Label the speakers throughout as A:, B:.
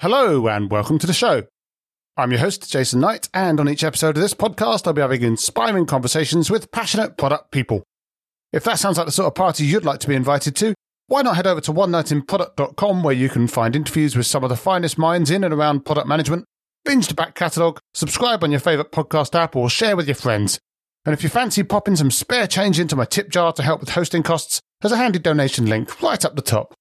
A: Hello, and welcome to the show. I'm your host, Jason Knight, and on each episode of this podcast, I'll be having inspiring conversations with passionate product people. If that sounds like the sort of party you'd like to be invited to, why not head over to onenightinproduct.com where you can find interviews with some of the finest minds in and around product management, binge the back catalogue, subscribe on your favourite podcast app, or share with your friends. And if you fancy popping some spare change into my tip jar to help with hosting costs, there's a handy donation link right up the top.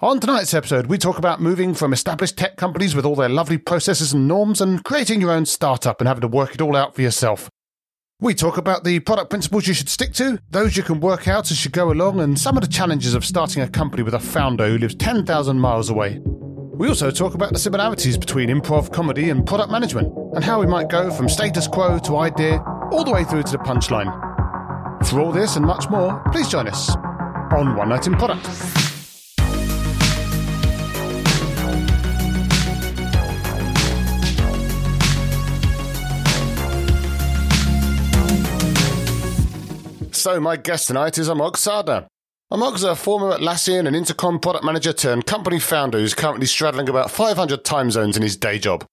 A: On tonight's episode, we talk about moving from established tech companies with all their lovely processes and norms and creating your own startup and having to work it all out for yourself. We talk about the product principles you should stick to, those you can work out as you go along, and some of the challenges of starting a company with a founder who lives 10,000 miles away. We also talk about the similarities between improv comedy and product management, and how we might go from status quo to idea all the way through to the punchline. For all this and much more, please join us on One Night in Product. So, my guest tonight is Amogh Sarda. Amogh's a former Atlassian and Intercom product manager turned company founder who's currently straddling about 500 time zones in his day job.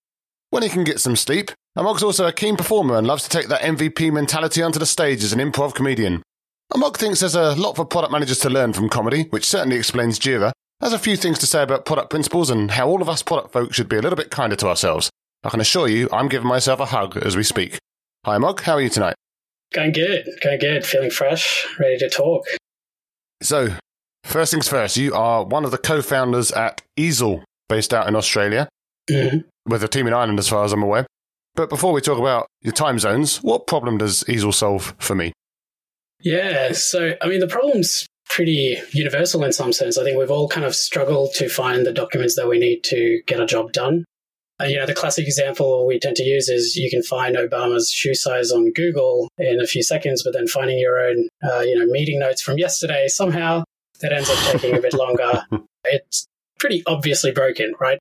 A: When he can get some sleep, Amogh's also a keen performer and loves to take that MVP mentality onto the stage as an improv comedian. Amogh thinks there's a lot for product managers to learn from comedy, which certainly explains Jira, has a few things to say about product principles and how all of us product folk should be a little bit kinder to ourselves. I can assure you, I'm giving myself a hug as we speak. Hi, Amogh, how are you tonight?
B: Going good, going good, feeling fresh, ready to talk.
A: So, first things first, you are one of the co founders at Eesel, based out in Australia,
B: hmm
A: with a team in Ireland, as far as I'm aware. But before we talk about your time zones, what problem does Eesel solve for me?
B: Yeah, so I mean, the problem's pretty universal in some sense. I think we've all kind of struggled to find the documents that we need to get a job done. Uh, you know, the classic example we tend to use is you can find Obama's shoe size on Google in a few seconds, but then finding your own, uh, you know, meeting notes from yesterday somehow that ends up taking a bit longer. It's pretty obviously broken, right?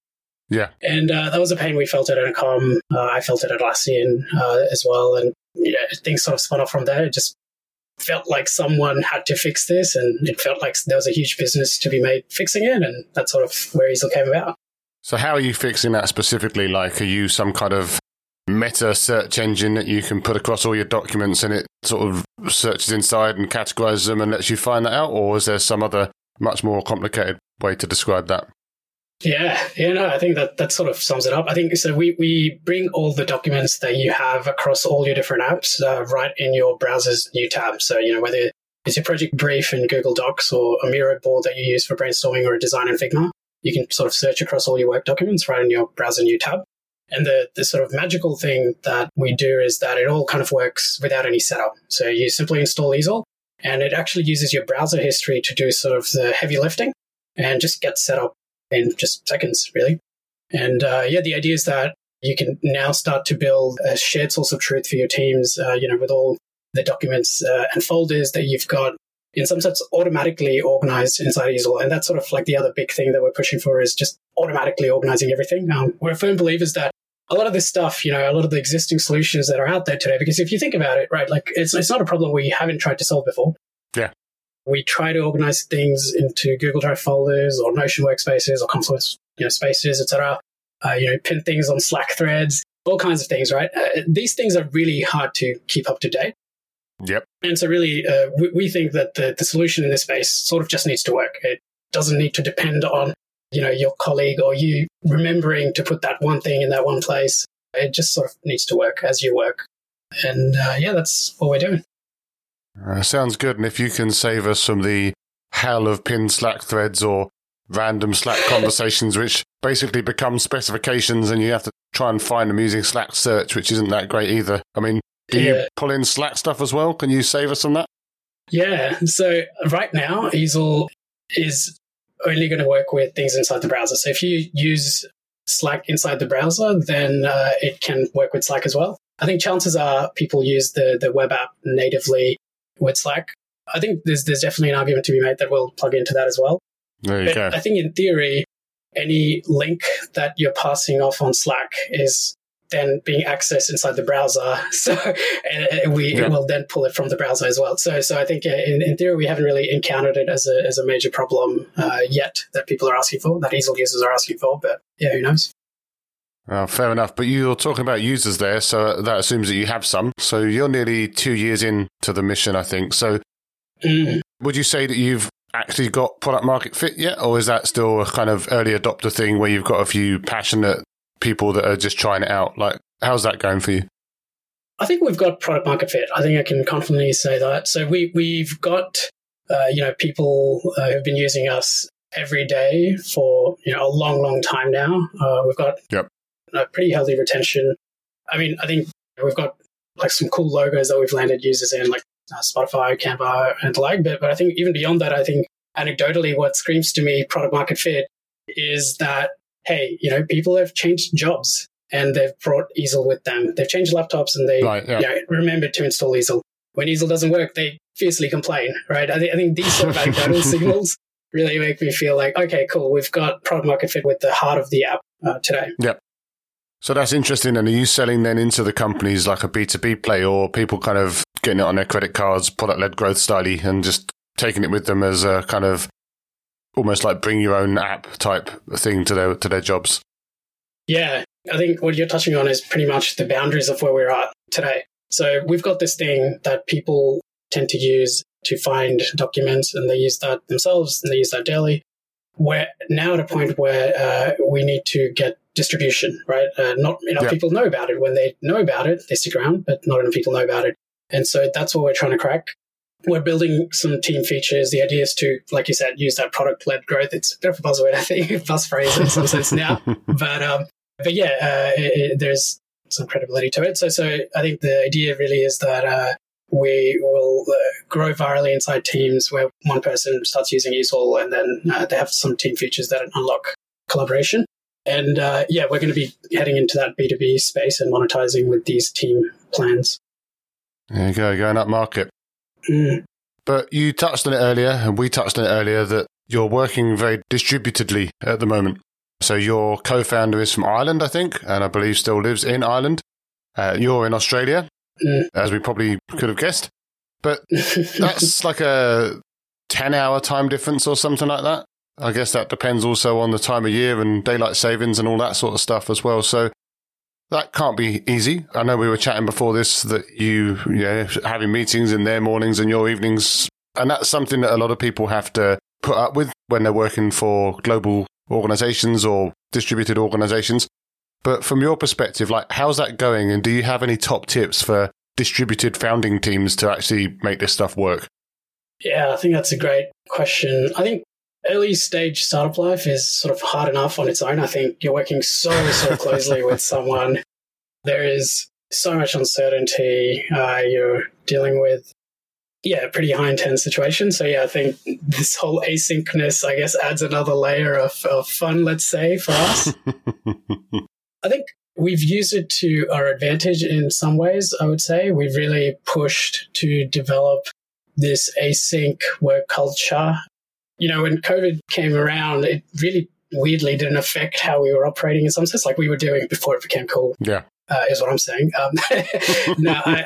A: Yeah.
B: And uh, that was a pain we felt at Intercom. Uh, I felt it at Atlassian uh, as well. And yeah, things sort of spun off from there. It just felt like someone had to fix this, and it felt like there was a huge business to be made fixing it. And that's sort of where Eesel came about.
A: So, how are you fixing that specifically? Like, are you some kind of meta search engine that you can put across all your documents and it sort of searches inside and categorizes them and lets you find that out? Or is there some other much more complicated way to describe that?
B: Yeah, yeah, no, I think that that sort of sums it up. I think so. We we bring all the documents that you have across all your different apps uh, right in your browser's new tab. So you know whether it's your project brief in Google Docs or a Miro board that you use for brainstorming or a design in Figma, you can sort of search across all your work documents right in your browser new tab. And the, the sort of magical thing that we do is that it all kind of works without any setup. So you simply install Eesel and it actually uses your browser history to do sort of the heavy lifting and just get set up in just seconds, really. And uh, yeah, the idea is that you can now start to build a shared source of truth for your teams, uh, you know, with all the documents uh, and folders that you've got in some sense automatically organized inside Eesel. And that's sort of like the other big thing that we're pushing for is just automatically organizing everything. Um, we're firm believers that a lot of this stuff, you know, a lot of the existing solutions that are out there today, because if you think about it, right, like it's, it's not a problem we haven't tried to solve before.
A: Yeah.
B: We try to organize things into Google Drive folders or Notion workspaces or Confluence, you know, spaces, etc. Uh, you know, pin things on Slack threads, all kinds of things, right? Uh, these things are really hard to keep up to date.
A: Yep.
B: And so, really, uh, we, we think that the, the solution in this space sort of just needs to work. It doesn't need to depend on, you know, your colleague or you remembering to put that one thing in that one place. It just sort of needs to work as you work. And uh, yeah, that's what we're doing.
A: Uh, sounds good. And if you can save us from the hell of pinned Slack threads or random Slack conversations, which basically become specifications and you have to try and find them using Slack search, which isn't that great either. I mean, do you pull in Slack stuff as well? Can you save us on that?
B: Yeah. So right now, Eesel is only going to work with things inside the browser. So if you use Slack inside the browser, then uh, it can work with Slack as well. I think chances are people use the, the web app natively with Slack. I think there's there's definitely an argument to be made that we'll plug into that as well.
A: There you
B: But
A: go.
B: I think in theory, any link that you're passing off on Slack is then being accessed inside the browser. So we yeah. will then pull it from the browser as well. So, so I think uh, in, in theory, we haven't really encountered it as a, as a major problem uh, yet that people are asking for, that Eesel users are asking for. But yeah, who knows?
A: Well, fair enough. But you're talking about users there, so that assumes that you have some. So you're nearly two years into the mission, I think. So mm. would you say that you've actually got product market fit yet, or is that still a kind of early adopter thing where you've got a few passionate people that are just trying it out? Like, how's that going for you?
B: I think we've got product market fit. I think I can confidently say that. So we we've got uh, you know people uh, who've been using us every day for you know a long, long time now. Uh, we've got
A: yep.
B: a pretty healthy retention. I mean, I think we've got like some cool logos that we've landed users in, like uh, Spotify, Canva, and the like. But, but I think even beyond that, I think anecdotally, what screams to me product market fit is that hey, you know, people have changed jobs and they've brought Eesel with them. They've changed laptops and they right, yeah. you know, remember to install Eesel. When Eesel doesn't work, they fiercely complain, right? I, th- I think these sort of anecdotal signals really make me feel like, okay, cool, we've got product market fit with the heart of the app uh, today.
A: Yep. So that's interesting. And are you selling then into the companies like a B2B play or people kind of getting it on their credit cards, product led growth style and just taking it with them as a kind of almost like bring your own app type thing to their to their jobs?
B: Yeah, I think what you're touching on is pretty much the boundaries of where we're at today. So we've got this thing that people tend to use to find documents, and they use that themselves, and they use that daily. We're now at a point where uh, we need to get distribution, right? Uh, not enough yeah. people know about it. When they know about it, they stick around, but not enough people know about it. And so that's what we're trying to crack. We're building some team features. The idea is to, like you said, use that product led growth. It's a bit of a buzzword, I think, buzz phrase in some sense now. But um, but yeah, uh, it, it, there's some credibility to it. So, so I think the idea really is that uh, we will uh, grow virally inside teams where one person starts using Eesel and then uh, they have some team features that unlock collaboration. And uh, yeah, we're going to be heading into that B2B space and monetizing with these team plans.
A: There you go, going up market. Mm. But you touched on it earlier, and we touched on it earlier, that you're working very distributedly at the moment. So your co-founder is from Ireland, I think, and I believe still lives in Ireland. Uh, you're in Australia, mm. as we probably could have guessed. But that's like a 10 hour time difference or something like that. I guess that depends also on the time of year and daylight savings and all that sort of stuff as well. So that can't be easy. I know we were chatting before this that you, yeah, having meetings in their mornings and your evenings. And that's something that a lot of people have to put up with when they're working for global organizations or distributed organizations. But from your perspective, like how's that going? And do you have any top tips for distributed founding teams to actually make this stuff work?
B: Yeah, I think that's a great question. I think early stage startup life is sort of hard enough on its own. I think you're working so, so closely with someone. There is so much uncertainty. Uh, you're dealing with yeah, pretty high intense situation. So yeah, I think this whole asynchronous, I guess, adds another layer of, of fun, let's say, for us. I think we've used it to our advantage in some ways, I would say. We've really pushed to develop this async work culture. You know, when COVID came around, it really weirdly didn't affect how we were operating in some sense, like we were doing before it became cool.
A: Yeah.
B: Uh, is what I'm saying. Um, no, I,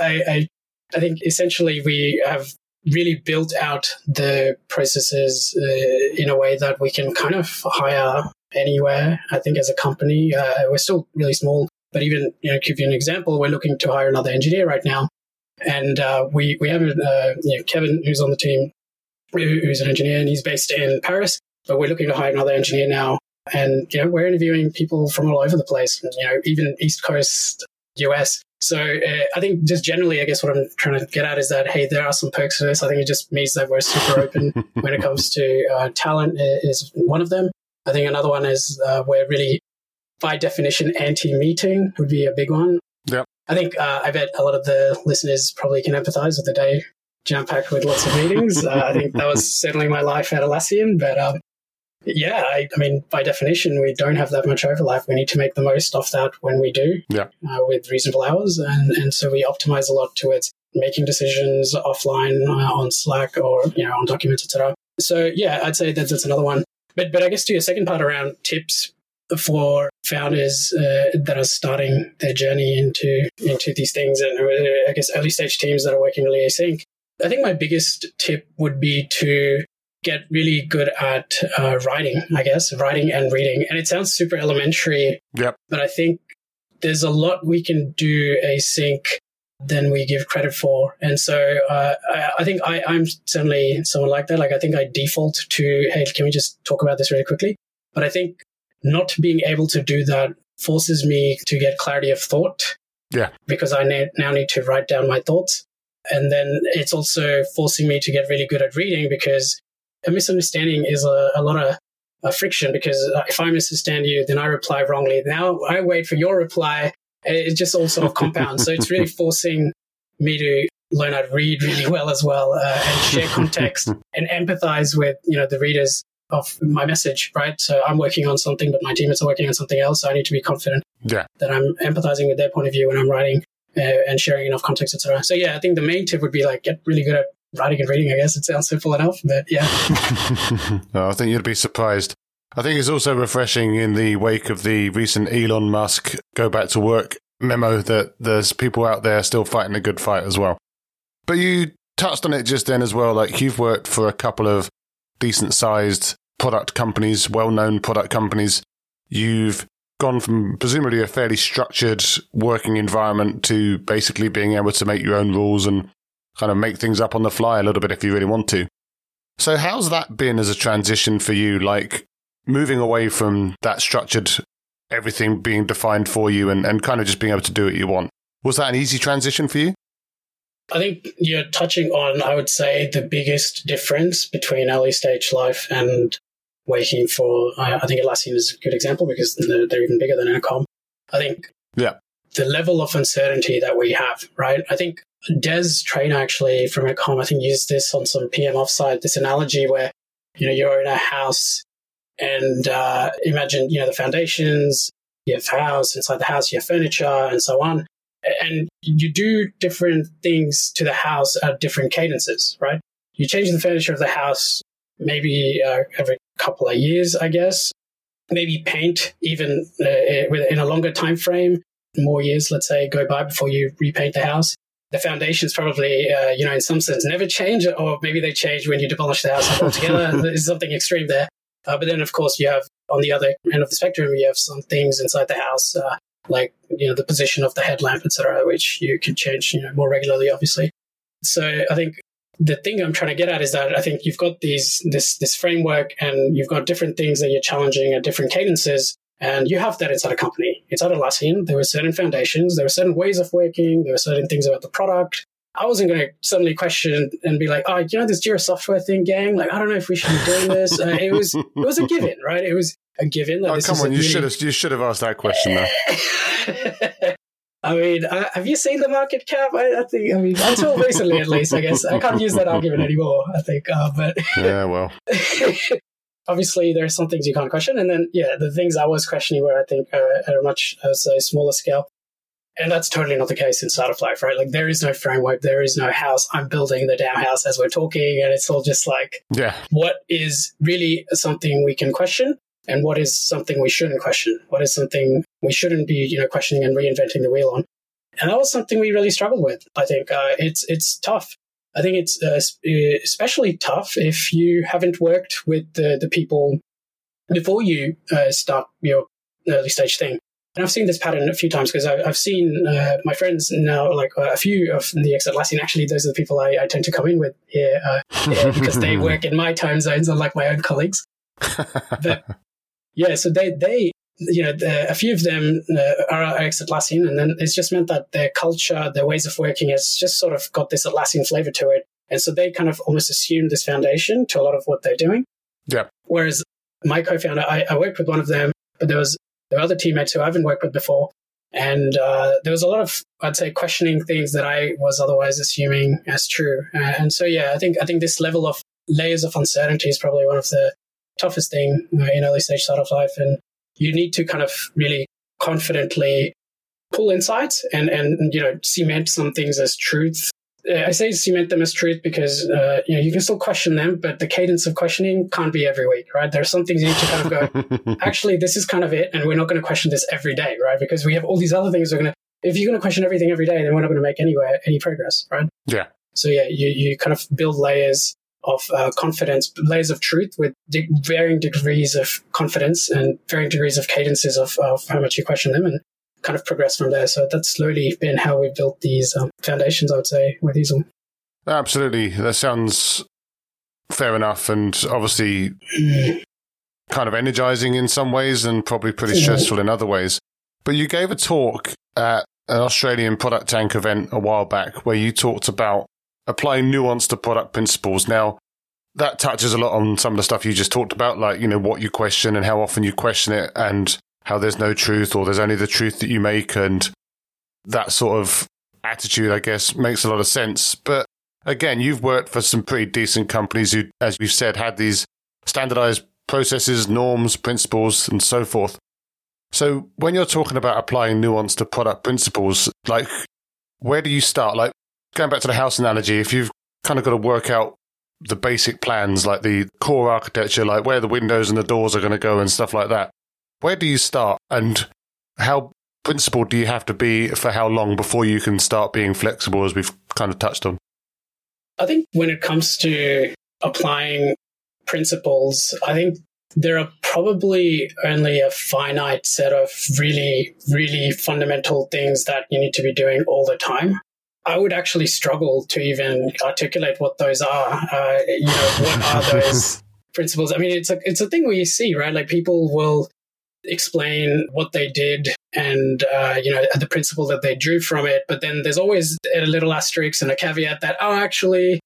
B: I, I, I think essentially we have really built out the processes uh, in a way that we can kind of hire anywhere. I think as a company, uh, we're still really small, but even you know, give you an example, we're looking to hire another engineer right now, and uh, we we have uh, you know, Kevin who's on the team, who's an engineer, and he's based in Paris, but we're looking to hire another engineer now. And you know we're interviewing people from all over the place, you know even East Coast US. So uh, I think just generally, I guess what I'm trying to get at is that hey, there are some perks to this. I think it just means that we're super open when it comes to uh, talent is one of them. I think another one is uh, we're really, by definition, anti-meeting would be a big one.
A: Yeah.
B: I think uh, I bet a lot of the listeners probably can empathize with the day jam packed with lots of meetings. Uh, I think that was certainly my life at Atlassian, but um, yeah, I, I, mean, by definition, we don't have that much overlap. We need to make the most of that when we do,
A: yeah.
B: uh, with reasonable hours, and and so we optimize a lot towards making decisions offline uh, on Slack or you know on documents, etc. So yeah, I'd say that that's another one. But but I guess to your second part around tips, for founders uh, that are starting their journey into into these things and uh, I guess early stage teams that are working really async. I think my biggest tip would be to get really good at uh, writing, I guess, writing and reading. And it sounds super elementary,
A: yep.
B: but I think there's a lot we can do async than we give credit for. And so uh, I, I, think I, I'm certainly someone like that. Like I think I default to, hey, can we just talk about this really quickly? But I think not being able to do that forces me to get clarity of thought.
A: Yeah.
B: Because I now need to write down my thoughts. And then it's also forcing me to get really good at reading because a misunderstanding is a, a lot of uh, friction because if I misunderstand you, then I reply wrongly. Now I wait for your reply. It just all sort of compounds. so it's really forcing me to learn how to read really well as well uh, and share context and empathize with you know the readers of my message, right? So I'm working on something, but my teammates are working on something else. So I need to be confident
A: yeah.
B: that I'm empathizing with their point of view when I'm writing uh, Uh, and sharing enough context, etc. So yeah, I think the main tip would be like get really good at writing and reading. I guess it sounds simple enough, but yeah.
A: no, I think you'd be surprised. I think it's also refreshing in the wake of the recent Elon Musk go back to work memo that there's people out there still fighting a good fight as well. But you touched on it just then as well. Like you've worked for a couple of decent sized product companies, well known product companies. You've gone from presumably a fairly structured working environment to basically being able to make your own rules and kind of make things up on the fly a little bit if you really want to. So, how's that been as a transition for you? Like moving away from that structured everything being defined for you and, and kind of just being able to do what you want. Was that an easy transition for you?
B: I think you're touching on, I would say, the biggest difference between early stage life and waking for, I, I think Atlassian is a good example because they're, they're even bigger than Intercom. I think
A: yeah.
B: the level of uncertainty that we have, right? I think Des Traynor actually from Intercom, I think used this on some PM offsite, this analogy where, you know, you're in a house and uh, imagine, you know, the foundations, you have house, inside the house, you have furniture and so on and you do different things to the house at different cadences, right? You change the furniture of the house maybe uh, every couple of years, I guess. Maybe paint even uh, in a longer time frame, more years, let's say, go by before you repaint the house. The foundations probably, uh, you know, in some sense, never change, or maybe they change when you demolish the house altogether. There's something extreme there. Uh, but then, of course, you have on the other end of the spectrum, you have some things inside the house uh, like you know the position of the headlamp, etc., which you can change you know more regularly, obviously. So I think the thing I'm trying to get at is that I think you've got these this this framework and you've got different things that you're challenging at different cadences. And you have that inside a company. Inside Atlassian, there were certain foundations, there were certain ways of working, there were certain things about the product. I wasn't going to suddenly question and be like, oh, you know, this Jira software thing, gang. Like, I don't know if we should be doing this. Uh, it was, it was a given, right? It was a given.
A: Like, oh, come on, you really... should have, you should have asked that question though.
B: I mean, uh, have you seen the market cap? I, I, think, I mean, until recently at least, I guess. I can't use that argument anymore, I think. Uh, but
A: yeah, well.
B: Obviously, there are some things you can't question. And then, yeah, the things I was questioning were, I think, uh, at a much uh, say, smaller scale. And that's totally not the case in startup life, right? Like, there is no framework, there is no house. I'm building the damn house as we're talking. And it's all just like,
A: yeah.
B: what is really something we can question? and what is something we shouldn't question? What is something we shouldn't be, you know, questioning and reinventing the wheel on? And that was something we really struggled with. I think uh, it's it's tough. I think it's uh, uh, especially tough if you haven't worked with the, the people before you uh, start your early stage thing. And I've seen this pattern a few times because I've, I've seen uh, my friends now, like uh, a few of the ex Atlassian, actually, those are the people I, I tend to come in with here because they work in my time zones, unlike my own colleagues. but yeah, so they they you know the, a few of them uh, are ex Atlassian, and then it's just meant that their culture, their ways of working, has just sort of got this Atlassian flavor to it, and so they kind of almost assumed this foundation to a lot of what they're doing.
A: Yeah.
B: Whereas my co-founder, I, I worked with one of them, but there was there were other teammates who I haven't worked with before, and uh, there was a lot of I'd say questioning things that I was otherwise assuming as true. Uh, and so yeah, I think I think this level of layers of uncertainty is probably one of the toughest thing uh, in early stage startup life. And you need to kind of really confidently pull insights and, and, you know, cement some things as truth uh, I say cement them as truth because uh, you know you can still question them, but the cadence of questioning can't be every week, right? There are some things you need to kind of go. actually, this is kind of it, and we're not going to question this every day, right? Because we have all these other things we're going to. If you're going to question everything every day, then we're not going to make anywhere any progress, right?
A: Yeah.
B: So yeah, you you kind of build layers of uh, confidence, layers of truth with de- varying degrees of confidence and varying degrees of cadences of, of how much you question them, and kind of progress from there. So that's slowly been how we built these um, foundations, I would say, with Eesel.
A: Absolutely. That sounds fair enough and obviously kind of energizing in some ways and probably pretty stressful in other ways. But you gave a talk at an Australian product tank event a while back where you talked about applying nuance to product principles. Now, that touches a lot on some of the stuff you just talked about, like, you know, what you question and how often you question it and how there's no truth or there's only the truth that you make and that sort of attitude, I guess, makes a lot of sense. But again, you've worked for some pretty decent companies who, as you've said, had these standardized processes, norms, principles, and so forth. So when you're talking about applying nuance to product principles, like where do you start? Like going back to the house analogy, if you've kind of got to work out the basic plans, like the core architecture, like where the windows and the doors are going to go and stuff like that, where do you start and how principled do you have to be for how long before you can start being flexible, as we've kind of touched on?
B: I think when it comes to applying principles, I think there are probably only a finite set of really, really fundamental things that you need to be doing all the time. I would actually struggle to even articulate what those are. Uh, you know, what are those principles? I mean, it's a it's a thing where you see, right? Like people will explain what they did and uh, you know the principle that they drew from it but then there's always a little asterisk and a caveat that oh actually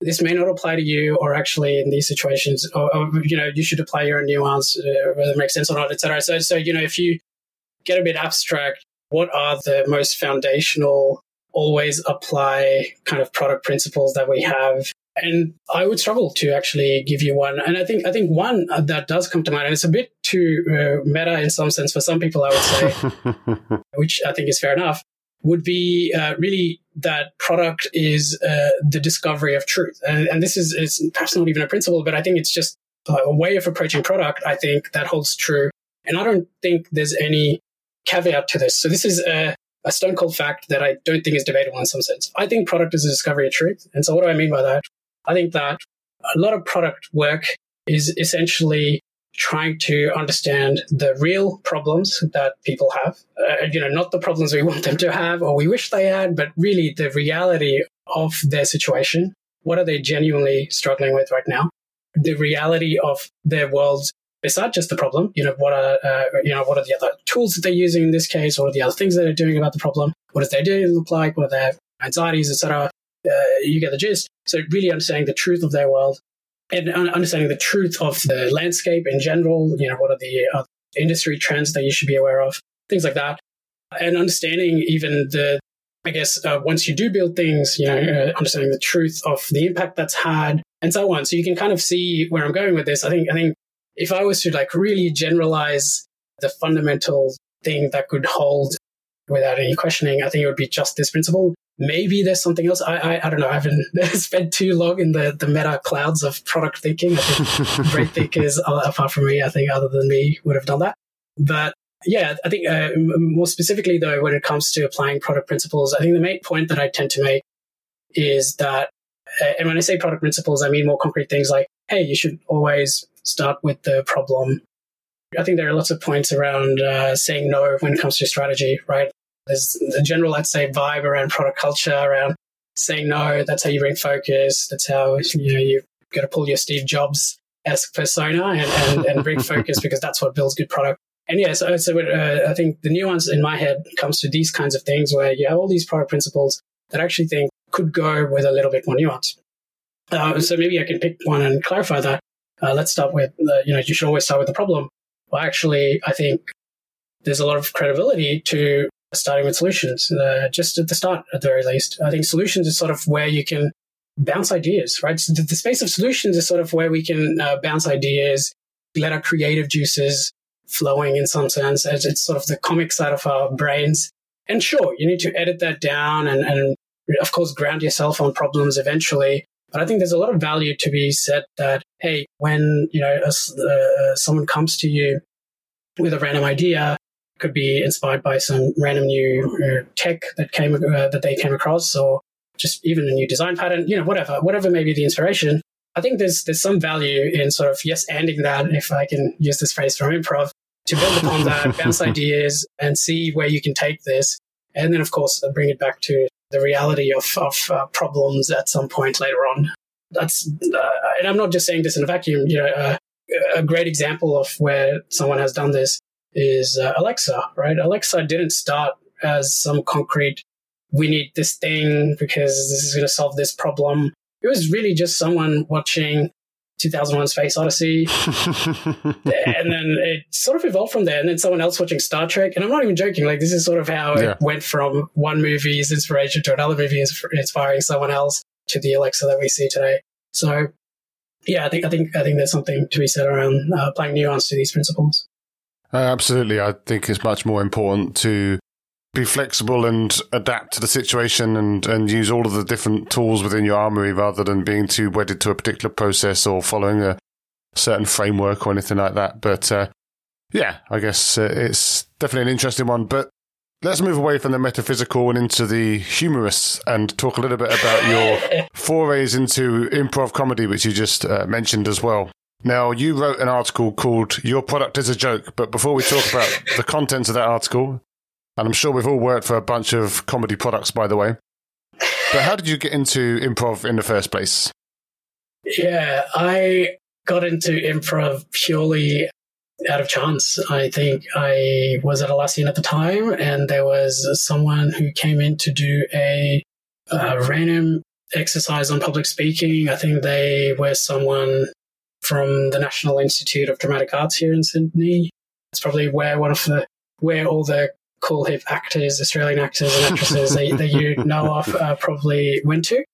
B: this may not apply to you or actually in these situations or, or you know you should apply your own nuance uh, whether it makes sense or not etc so so you know if you get a bit abstract what are the most foundational always apply kind of product principles that we have and I would struggle to actually give you one. And I think I think one that does come to mind, and it's a bit too uh, meta in some sense for some people, I would say, which I think is fair enough, would be uh, really that product is uh, the discovery of truth. And, and this is, is perhaps not even a principle, but I think it's just a way of approaching product. I think that holds true, and I don't think there's any caveat to this. So this is a a stone cold fact that I don't think is debatable in some sense. I think product is a discovery of truth. And so what do I mean by that? I think that a lot of product work is essentially trying to understand the real problems that people have. Uh, you know, not the problems we want them to have or we wish they had, but really the reality of their situation. What are they genuinely struggling with right now? The reality of their world besides just the problem. You know, what are uh, you know what are the other tools that they're using in this case? What are the other things that they're doing about the problem? What does their day look like? What are their anxieties, etc. Uh, you get the gist. So really understanding the truth of their world and understanding the truth of the landscape in general. You know, what are the uh, industry trends that you should be aware of? Things like that, and understanding even the. I guess uh, once you do build things, you know, uh, understanding the truth of the impact that's had, and so on. So you can kind of see where I'm going with this. I think I think if I was to like really generalize the fundamental thing that could hold without any questioning, I think it would be just this principle. Maybe there's something else. I, I, I don't know. I haven't spent too long in the, the meta clouds of product thinking. I think great thinkers, apart from me, I think other than me, would have done that. But yeah, I think uh, more specifically though, when it comes to applying product principles, I think the main point that I tend to make is that, uh, and when I say product principles, I mean more concrete things like, hey, you should always start with the problem. I think there are lots of points around uh, saying no when it comes to strategy, right? There's a general, let's say, vibe around product culture, around saying no. That's how you bring focus. That's how you know you've got to pull your Steve Jobs esque persona and, and, and bring focus because that's what builds good product. And yeah, so, so uh, I think the nuance in my head comes to these kinds of things where you have all these product principles that I actually think could go with a little bit more nuance. Uh, so maybe I can pick one and clarify that. Uh, let's start with, uh, you know, you should always start with the problem. Well, actually, I think there's a lot of credibility to starting with solutions, uh, just at the start, at the very least. I think solutions is sort of where you can bounce ideas, right? So the, the, space of solutions is sort of where we can uh, bounce ideas, let our creative juices flowing in some sense. As it's sort of the comic side of our brains. And sure, you need to edit that down and, and of course, ground yourself on problems eventually. But I think there's a lot of value to be said that, hey, when, you know, uh, someone comes to you with a random idea, could be inspired by some random new uh, tech that came, uh, that they came across or just even a new design pattern, you know, whatever, whatever may be the inspiration. I think there's, there's some value in sort of, yes, ending that, if I can use this phrase from improv, to build upon that, bounce ideas and see where you can take this. And then, of course, bring it back to the reality of, of uh, problems at some point later on. That's, uh, and I'm not just saying this in a vacuum. You know, uh, a great example of where someone has done this is uh, Alexa, right? Alexa didn't start as some concrete, we need this thing because this is going to solve this problem. It was really just someone watching 2001 Space Odyssey. and then it sort of evolved from there. And then someone else watching Star Trek. And I'm not even joking. Like, this is sort of how yeah. it went from one movie's inspiration to another movie inspiring someone else to the Alexa that we see today. So, yeah, I think, I think, I think there's something to be said around uh, applying nuance to these principles.
A: Uh, absolutely. I think it's much more important to be flexible and adapt to the situation and, and use all of the different tools within your armory rather than being too wedded to a particular process or following a certain framework or anything like that. But uh, yeah, I guess uh, it's definitely an interesting one. But let's move away from the metaphysical and into the humorous and talk a little bit about your forays into improv comedy, which you just uh, mentioned as well. Now, you wrote an article called Your Product is a Joke, but before we talk about the contents of that article, and I'm sure we've all worked for a bunch of comedy products, by the way. But how did you get into improv in the first place?
B: Yeah, I got into improv purely out of chance. I think I was at Atlassian at the time, and there was someone who came in to do a, a random exercise on public speaking. I think they were someone from the National Institute of Dramatic Arts here in Sydney. It's probably where one of the where all the cool hip actors, Australian actors and actresses that, that, you know of uh, probably went to.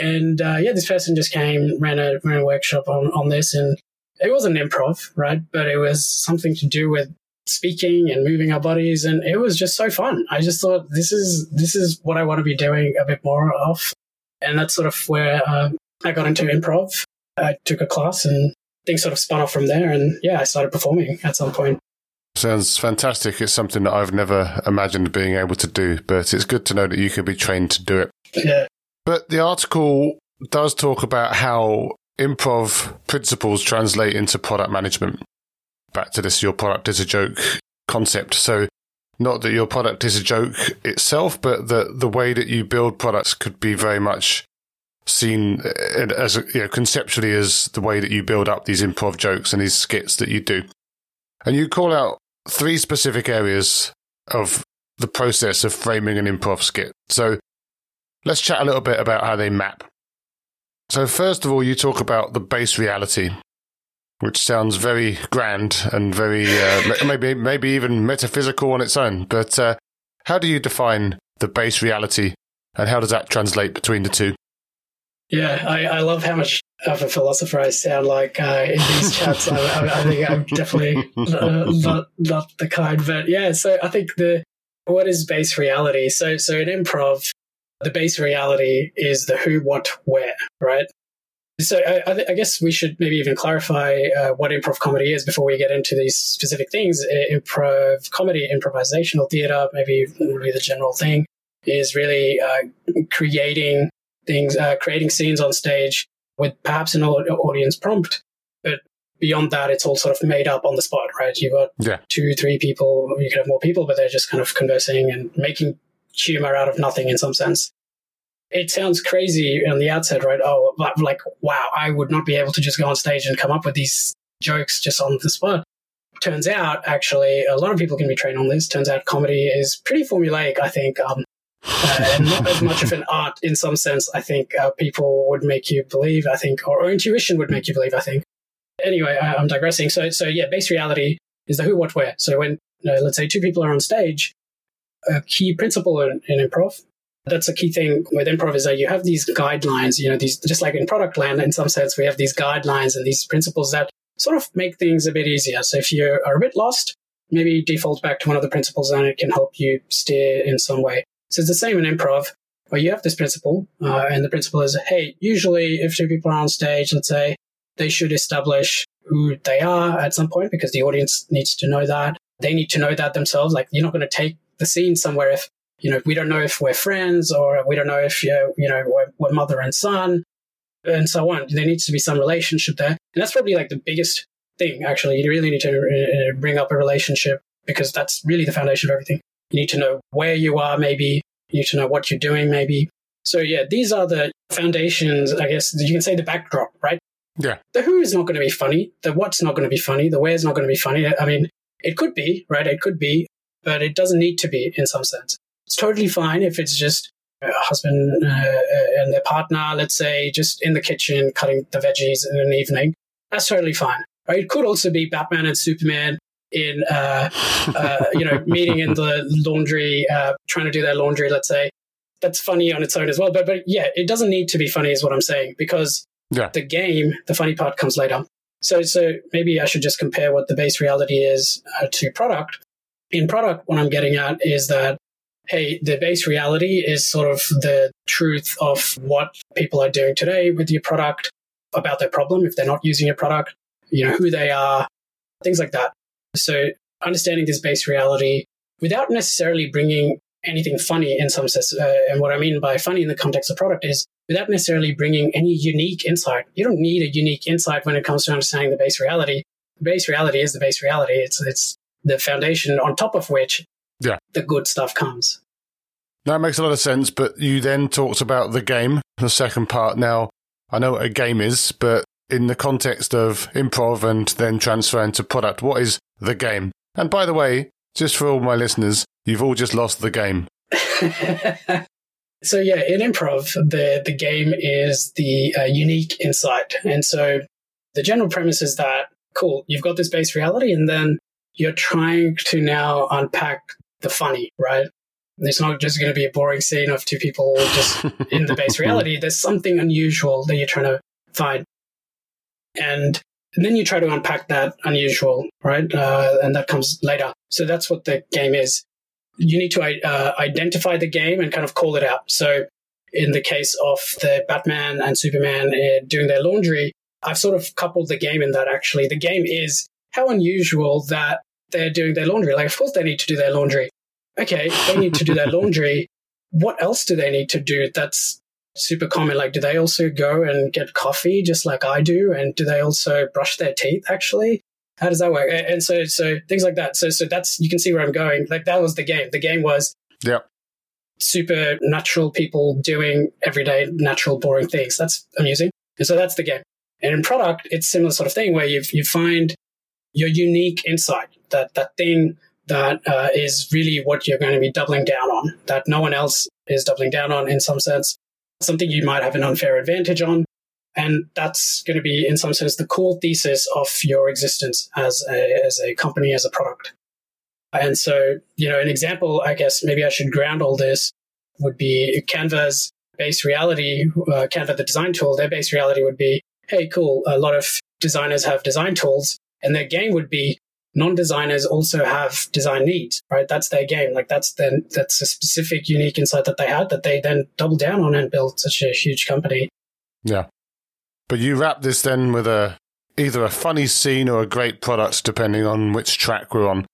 B: And uh, yeah, this person just came, ran a, ran a workshop on, on this, and it wasn't improv, right? But it was something to do with speaking and moving our bodies, and it was just so fun. I just thought this is this is what I want to be doing a bit more of, and that's sort of where uh, I got into improv. I took a class, and things sort of spun off from there, and yeah, I started performing at some point.
A: Sounds fantastic. It's something that I've never imagined being able to do, but it's good to know that you can be trained to do it.
B: Yeah.
A: But the article does talk about how improv principles translate into product management. Back to this, your product is a joke concept. So, not that your product is a joke itself, but that the way that you build products could be very much seen uh, as you know, conceptually as the way that you build up these improv jokes and these skits that you do. And you call out three specific areas of the process of framing an improv skit. So let's chat a little bit about how they map. So, first of all, you talk about the base reality, which sounds very grand and very uh, maybe maybe even metaphysical on its own. But uh, how do you define the base reality, and how does that translate between the two?
B: Yeah, I, I love how much of a philosopher I sound like uh, in these chats. I, I, I, think I'm definitely uh, not not the kind, but yeah. So I think the what is base reality? So so in improv, the base reality is the who, what, where, right? So I, I guess we should maybe even clarify uh, what improv comedy is before we get into these specific things. Improv comedy, improvisational theater, maybe really the general thing, is really uh, creating things, uh, creating scenes on stage with perhaps an audience prompt. But beyond that, it's all sort of made up on the spot, right? You've got yeah. two, three people, you could have more people, but they're just kind of conversing and making humor out of nothing in some sense. It sounds crazy on the outset, right? Oh, like, wow, I would not be able to just go on stage and come up with these jokes just on the spot. Turns out, actually, a lot of people can be trained on this. Turns out comedy is pretty formulaic, I think. Um, uh, and not as much of an art in some sense. I think uh, people would make you believe. I think, or, or, intuition would make you believe. I think. Anyway, I, am digressing. So, so yeah, base reality is the who, what, where. So when uh, let's say two people are on stage, a key principle in, in improv. That's a key thing with improv is that you have these guidelines. You know, these just like in product land, in some sense, we have these guidelines and these principles that sort of make things a bit easier. So if you are a bit lost, maybe default back to one of the principles and it can help you steer in some way. So it's the same in improv. where you have this principle, uh, and the principle is, hey, usually if two people are on stage, let's say, they should establish who they are at some point because the audience needs to know that. They need to know that themselves. Like, you're not going to take the scene somewhere if, you know, we don't know if we're friends or we don't know if, you you know, we're, we're mother and son and so on. There needs to be some relationship there. And that's probably like the biggest thing, actually. You really need to uh, bring up a relationship because that's really the foundation of everything. You need to know where you are, maybe. You need to know what you're doing, maybe. So, yeah, these are the foundations, I guess you can say the backdrop, right?
A: Yeah.
B: The who is not going to be funny. The what's not going to be funny. The where's not going to be funny. I mean, it could be, right? It could be, but it doesn't need to be in some sense. It's totally fine if it's just a husband uh, uh, and their partner, let's say, just in the kitchen cutting the veggies in an evening. That's totally fine. Right? It could also be Batman and Superman in, uh, uh, you know, meeting in the laundry, uh, trying to do their laundry, let's say. That's funny on its own as well. But, but yeah, it doesn't need to be funny, is what I'm saying, because
A: yeah.
B: the game, the funny part comes later. So, so maybe I should just compare what the base reality is uh, to product in product, what I'm getting at is that, hey, the base reality is sort of the truth of what people are doing today with your product, about their problem if they're not using your product, you know, who they are, things like that. So understanding this base reality without necessarily bringing anything funny in some sense. Uh, and what I mean by funny in the context of product is without necessarily bringing any unique insight. You don't need a unique insight when it comes to understanding the base reality. The base reality is the base reality. It's, it's the foundation on top of which
A: yeah.
B: the good stuff comes.
A: That makes a lot of sense, but you then talked about the game, the second part. Now, I know what a game is, but in the context of improv and then transferring into product, what is the game? And by the way, just for all my listeners, you've all just lost the game.
B: so yeah, in improv, the the game is the uh, unique insight, and so the general premise is that cool, you've got this base reality, and then you're trying to now unpack the funny, right? It's not just going to be a boring scene of two people just in the base reality. There's something unusual that you're trying to find. And, and then you try to unpack that unusual, right? Uh, and that comes later. So that's what the game is. You need to uh, identify the game and kind of call it out. So in the case of the Batman and Superman uh, doing their laundry, I've sort of coupled the game in that actually. The game is how unusual that they're doing their laundry. Like, of course, they need to do their laundry. Okay, they need to do their laundry. What else do they need to do that's super common? Like, do they also go and get coffee just like I do? And do they also brush their teeth actually? How does that work? And so, so things like that. So, so that's, you can see where I'm going. Like, that was the game. The game was,
A: yeah,
B: super natural people doing everyday natural boring things. That's amusing. And so that's the game. And in product, it's similar sort of thing where you you find your unique insight, that, that thing that uh, is really what you're going to be doubling down on, that no one else is doubling down on in some sense, something you might have an unfair advantage on. And that's going to be, in some sense, the core thesis of your existence as a, as a company, as a product. And so, you know, an example, I guess maybe I should ground all this would be Canva's base reality, uh, Canva, the design tool, their base reality would be, hey, cool, a lot of designers have design tools. And their game would be non-designers also have design needs, right? That's their game. Like that's then that's a specific unique insight that they had that they then double down on and build such a huge company.
A: Yeah. But you wrap this then with a either a funny scene or a great product, depending on which track we're on.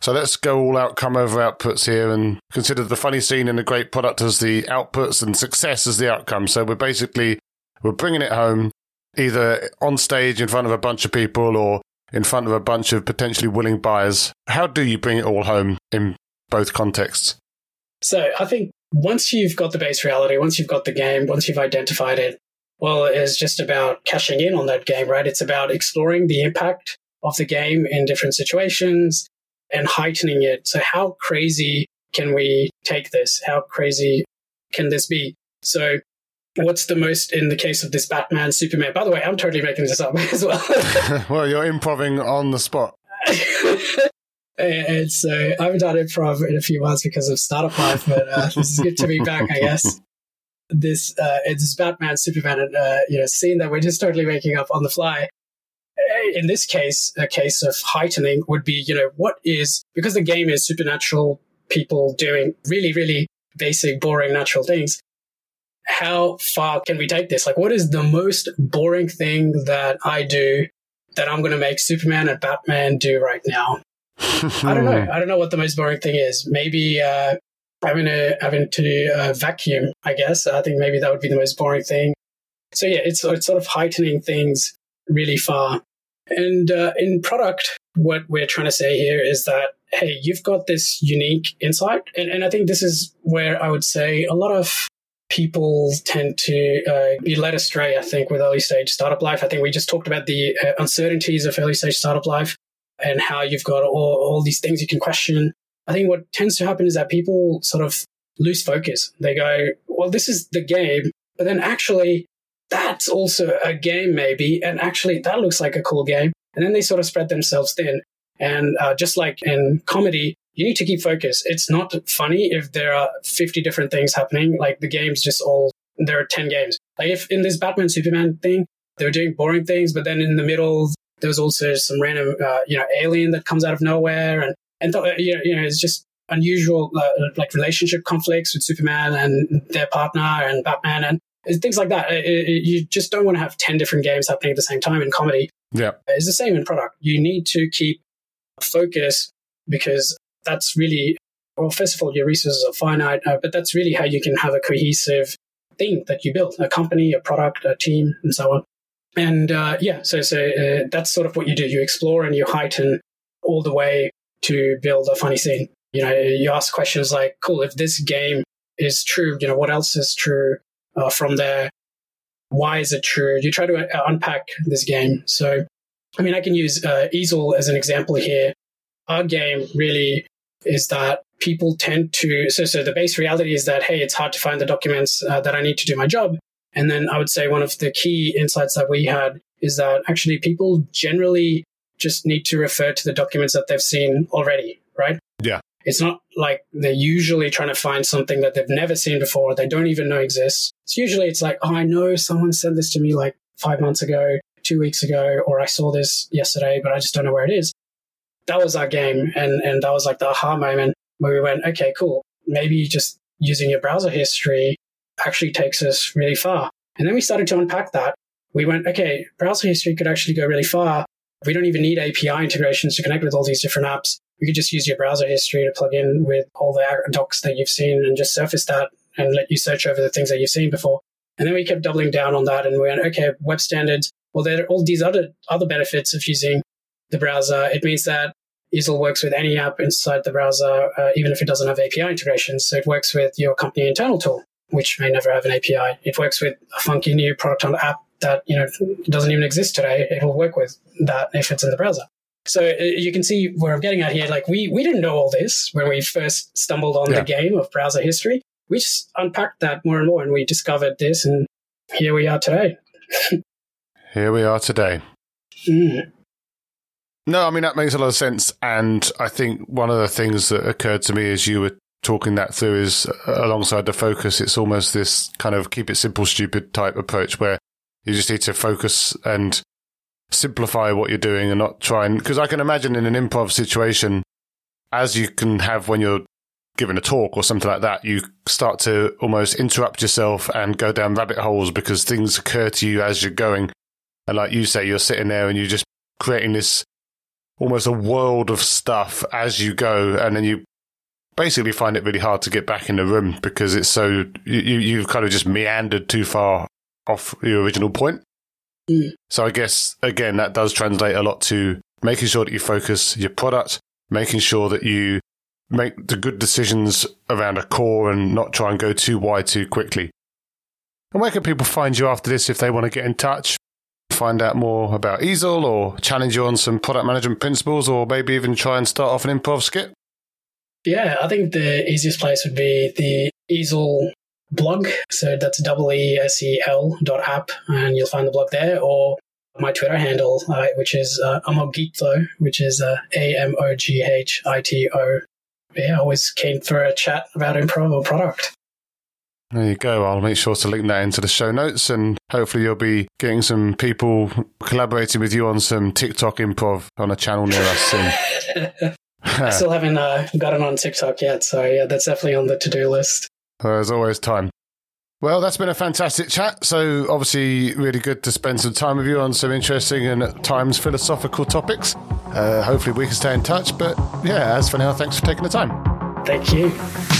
A: So let's go all outcome over outputs here and consider the funny scene and the great product as the outputs and success as the outcome. So we're basically we're bringing it home either on stage in front of a bunch of people or in front of a bunch of potentially willing buyers. How do you bring it all home in both contexts?
B: So I think once you've got the base reality, once you've got the game, once you've identified it, well, it's just about cashing in on that game, right? It's about exploring the impact of the game in different situations and heightening it. So how crazy can we take this? How crazy can this be? So what's the most in the case of this Batman Superman? By the way, I'm totally making this up as well.
A: well, you're improving on the spot.
B: and so I haven't done improv in a few months because of startup life, but uh, this is good to be back, I guess. This uh, it's Batman Superman, uh, you know, scene that we're just totally making up on the fly. In this case, a case of heightening would be, you know, what is because the game is supernatural people doing really, really basic, boring, natural things how far can we take this? Like, what is the most boring thing that I do that I'm going to make Superman and Batman do right now? I don't know. I don't know what the most boring thing is. Maybe uh, having to having to do uh, vacuum. I guess I think maybe that would be the most boring thing. So yeah, it's it's sort of heightening things really far. And uh, in product, what we're trying to say here is that hey, you've got this unique insight, and, and I think this is where I would say a lot of people tend to uh, be led astray, I think, with early stage startup life. I think we just talked about the uh, uncertainties of early stage startup life and how you've got all, all these things you can question. I think what tends to happen is that people sort of lose focus. They go, well, this is the game, but then actually, that's also a game, maybe. And actually, that looks like a cool game. And then they sort of spread themselves thin. And uh, just like in comedy, you need to keep focus. It's not funny if there are 50 different things happening. Like the game's just all, there are 10 games. Like if in this Batman Superman thing, they were doing boring things, but then in the middle, there was also some random, uh, you know, alien that comes out of nowhere. And, and th- you, know, you know, it's just unusual, uh, like relationship conflicts with Superman and their partner and Batman and things like that. It, it, you just don't want to have 10 different games happening at the same time in comedy.
A: Yeah.
B: It's the same in product. You need to keep focus because that's really, well, first of all, your resources are finite, uh, but that's really how you can have a cohesive thing that you build a company, a product, a team, and so on. And uh, yeah, so, so uh, that's sort of what you do. You explore and you heighten all the way to build a funny scene. You know, you ask questions like, cool, if this game is true, you know, what else is true uh, from there? Why is it true? You try to uh, unpack this game. So, I mean, I can use uh, Eesel as an example here. Our game really is that people tend to so so the base reality is that hey it's hard to find the documents uh, that i need to do my job. And then i would say one of the key insights that we had is that actually people generally just need to refer to the documents that they've seen already right?
A: Yeah.
B: It's not like they're usually trying to find something that they've never seen before they don't even know exists. It's usually it's like oh i know someone sent this to me like five months ago two weeks ago or i saw this yesterday but i just don't know where it is that was our game. And, and that was like the aha moment where we went, okay, cool. Maybe just using your browser history actually takes us really far. And then we started to unpack that. We went, okay, browser history could actually go really far. We don't even need API integrations to connect with all these different apps. We could just use your browser history to plug in with all the docs that you've seen and just surface that and let you search over the things that you've seen before. And then we kept doubling down on that and we went, okay, web standards. Well, there are all these other, other benefits of using the browser. It means that Eesel works with any app inside the browser, uh, even if it doesn't have API integrations. So it works with your company internal tool, which may never have an API. It works with a funky new product on the app that you know doesn't even exist today. It will work with that if it's in the browser. So uh, you can see where I'm getting at here. Like we we didn't know all this when we first stumbled on yeah. the game of browser history. We just unpacked that more and more, and we discovered this, and here we are today.
A: here we are today.
B: Mm.
A: No, I mean, that makes a lot of sense. And I think one of the things that occurred to me as you were talking that through is uh, alongside the focus, it's almost this kind of keep it simple, stupid type approach where you just need to focus and simplify what you're doing and not try and, because I can imagine in an improv situation, as you can have when you're giving a talk or something like that, you start to almost interrupt yourself and go down rabbit holes because things occur to you as you're going. And like you say, you're sitting there and you're just creating this almost a world of stuff as you go, and then you basically find it really hard to get back in the room because it's so you you've kind of just meandered too far off your original point.
B: Mm.
A: So I guess again that does translate a lot to making sure that you focus your product, making sure that you make the good decisions around a core and not try and go too wide too quickly. And where can people find you after this if they want to get in touch? Find out more about Eesel or challenge you on some product management principles or maybe even try and start off an improv skit?
B: Yeah, I think the easiest place would be the Eesel blog. So that's W E S E L dot app, and you'll find the blog there, or my Twitter handle, uh, which is uh, Amoghito, which is uh, A M O G H I T O. Yeah, always keen for a chat about improv or product.
A: There you go. I'll make sure to link that into the show notes and hopefully you'll be getting some people collaborating with you on some TikTok improv on a channel near us soon.
B: I still haven't uh, gotten on TikTok yet, so yeah, that's definitely on the to do list.
A: There's always time. Well, that's been a fantastic chat. So, obviously, really good to spend some time with you on some interesting and at times philosophical topics. Uh, hopefully, we can stay in touch. But yeah, as for now, thanks for taking the time.
B: Thank you.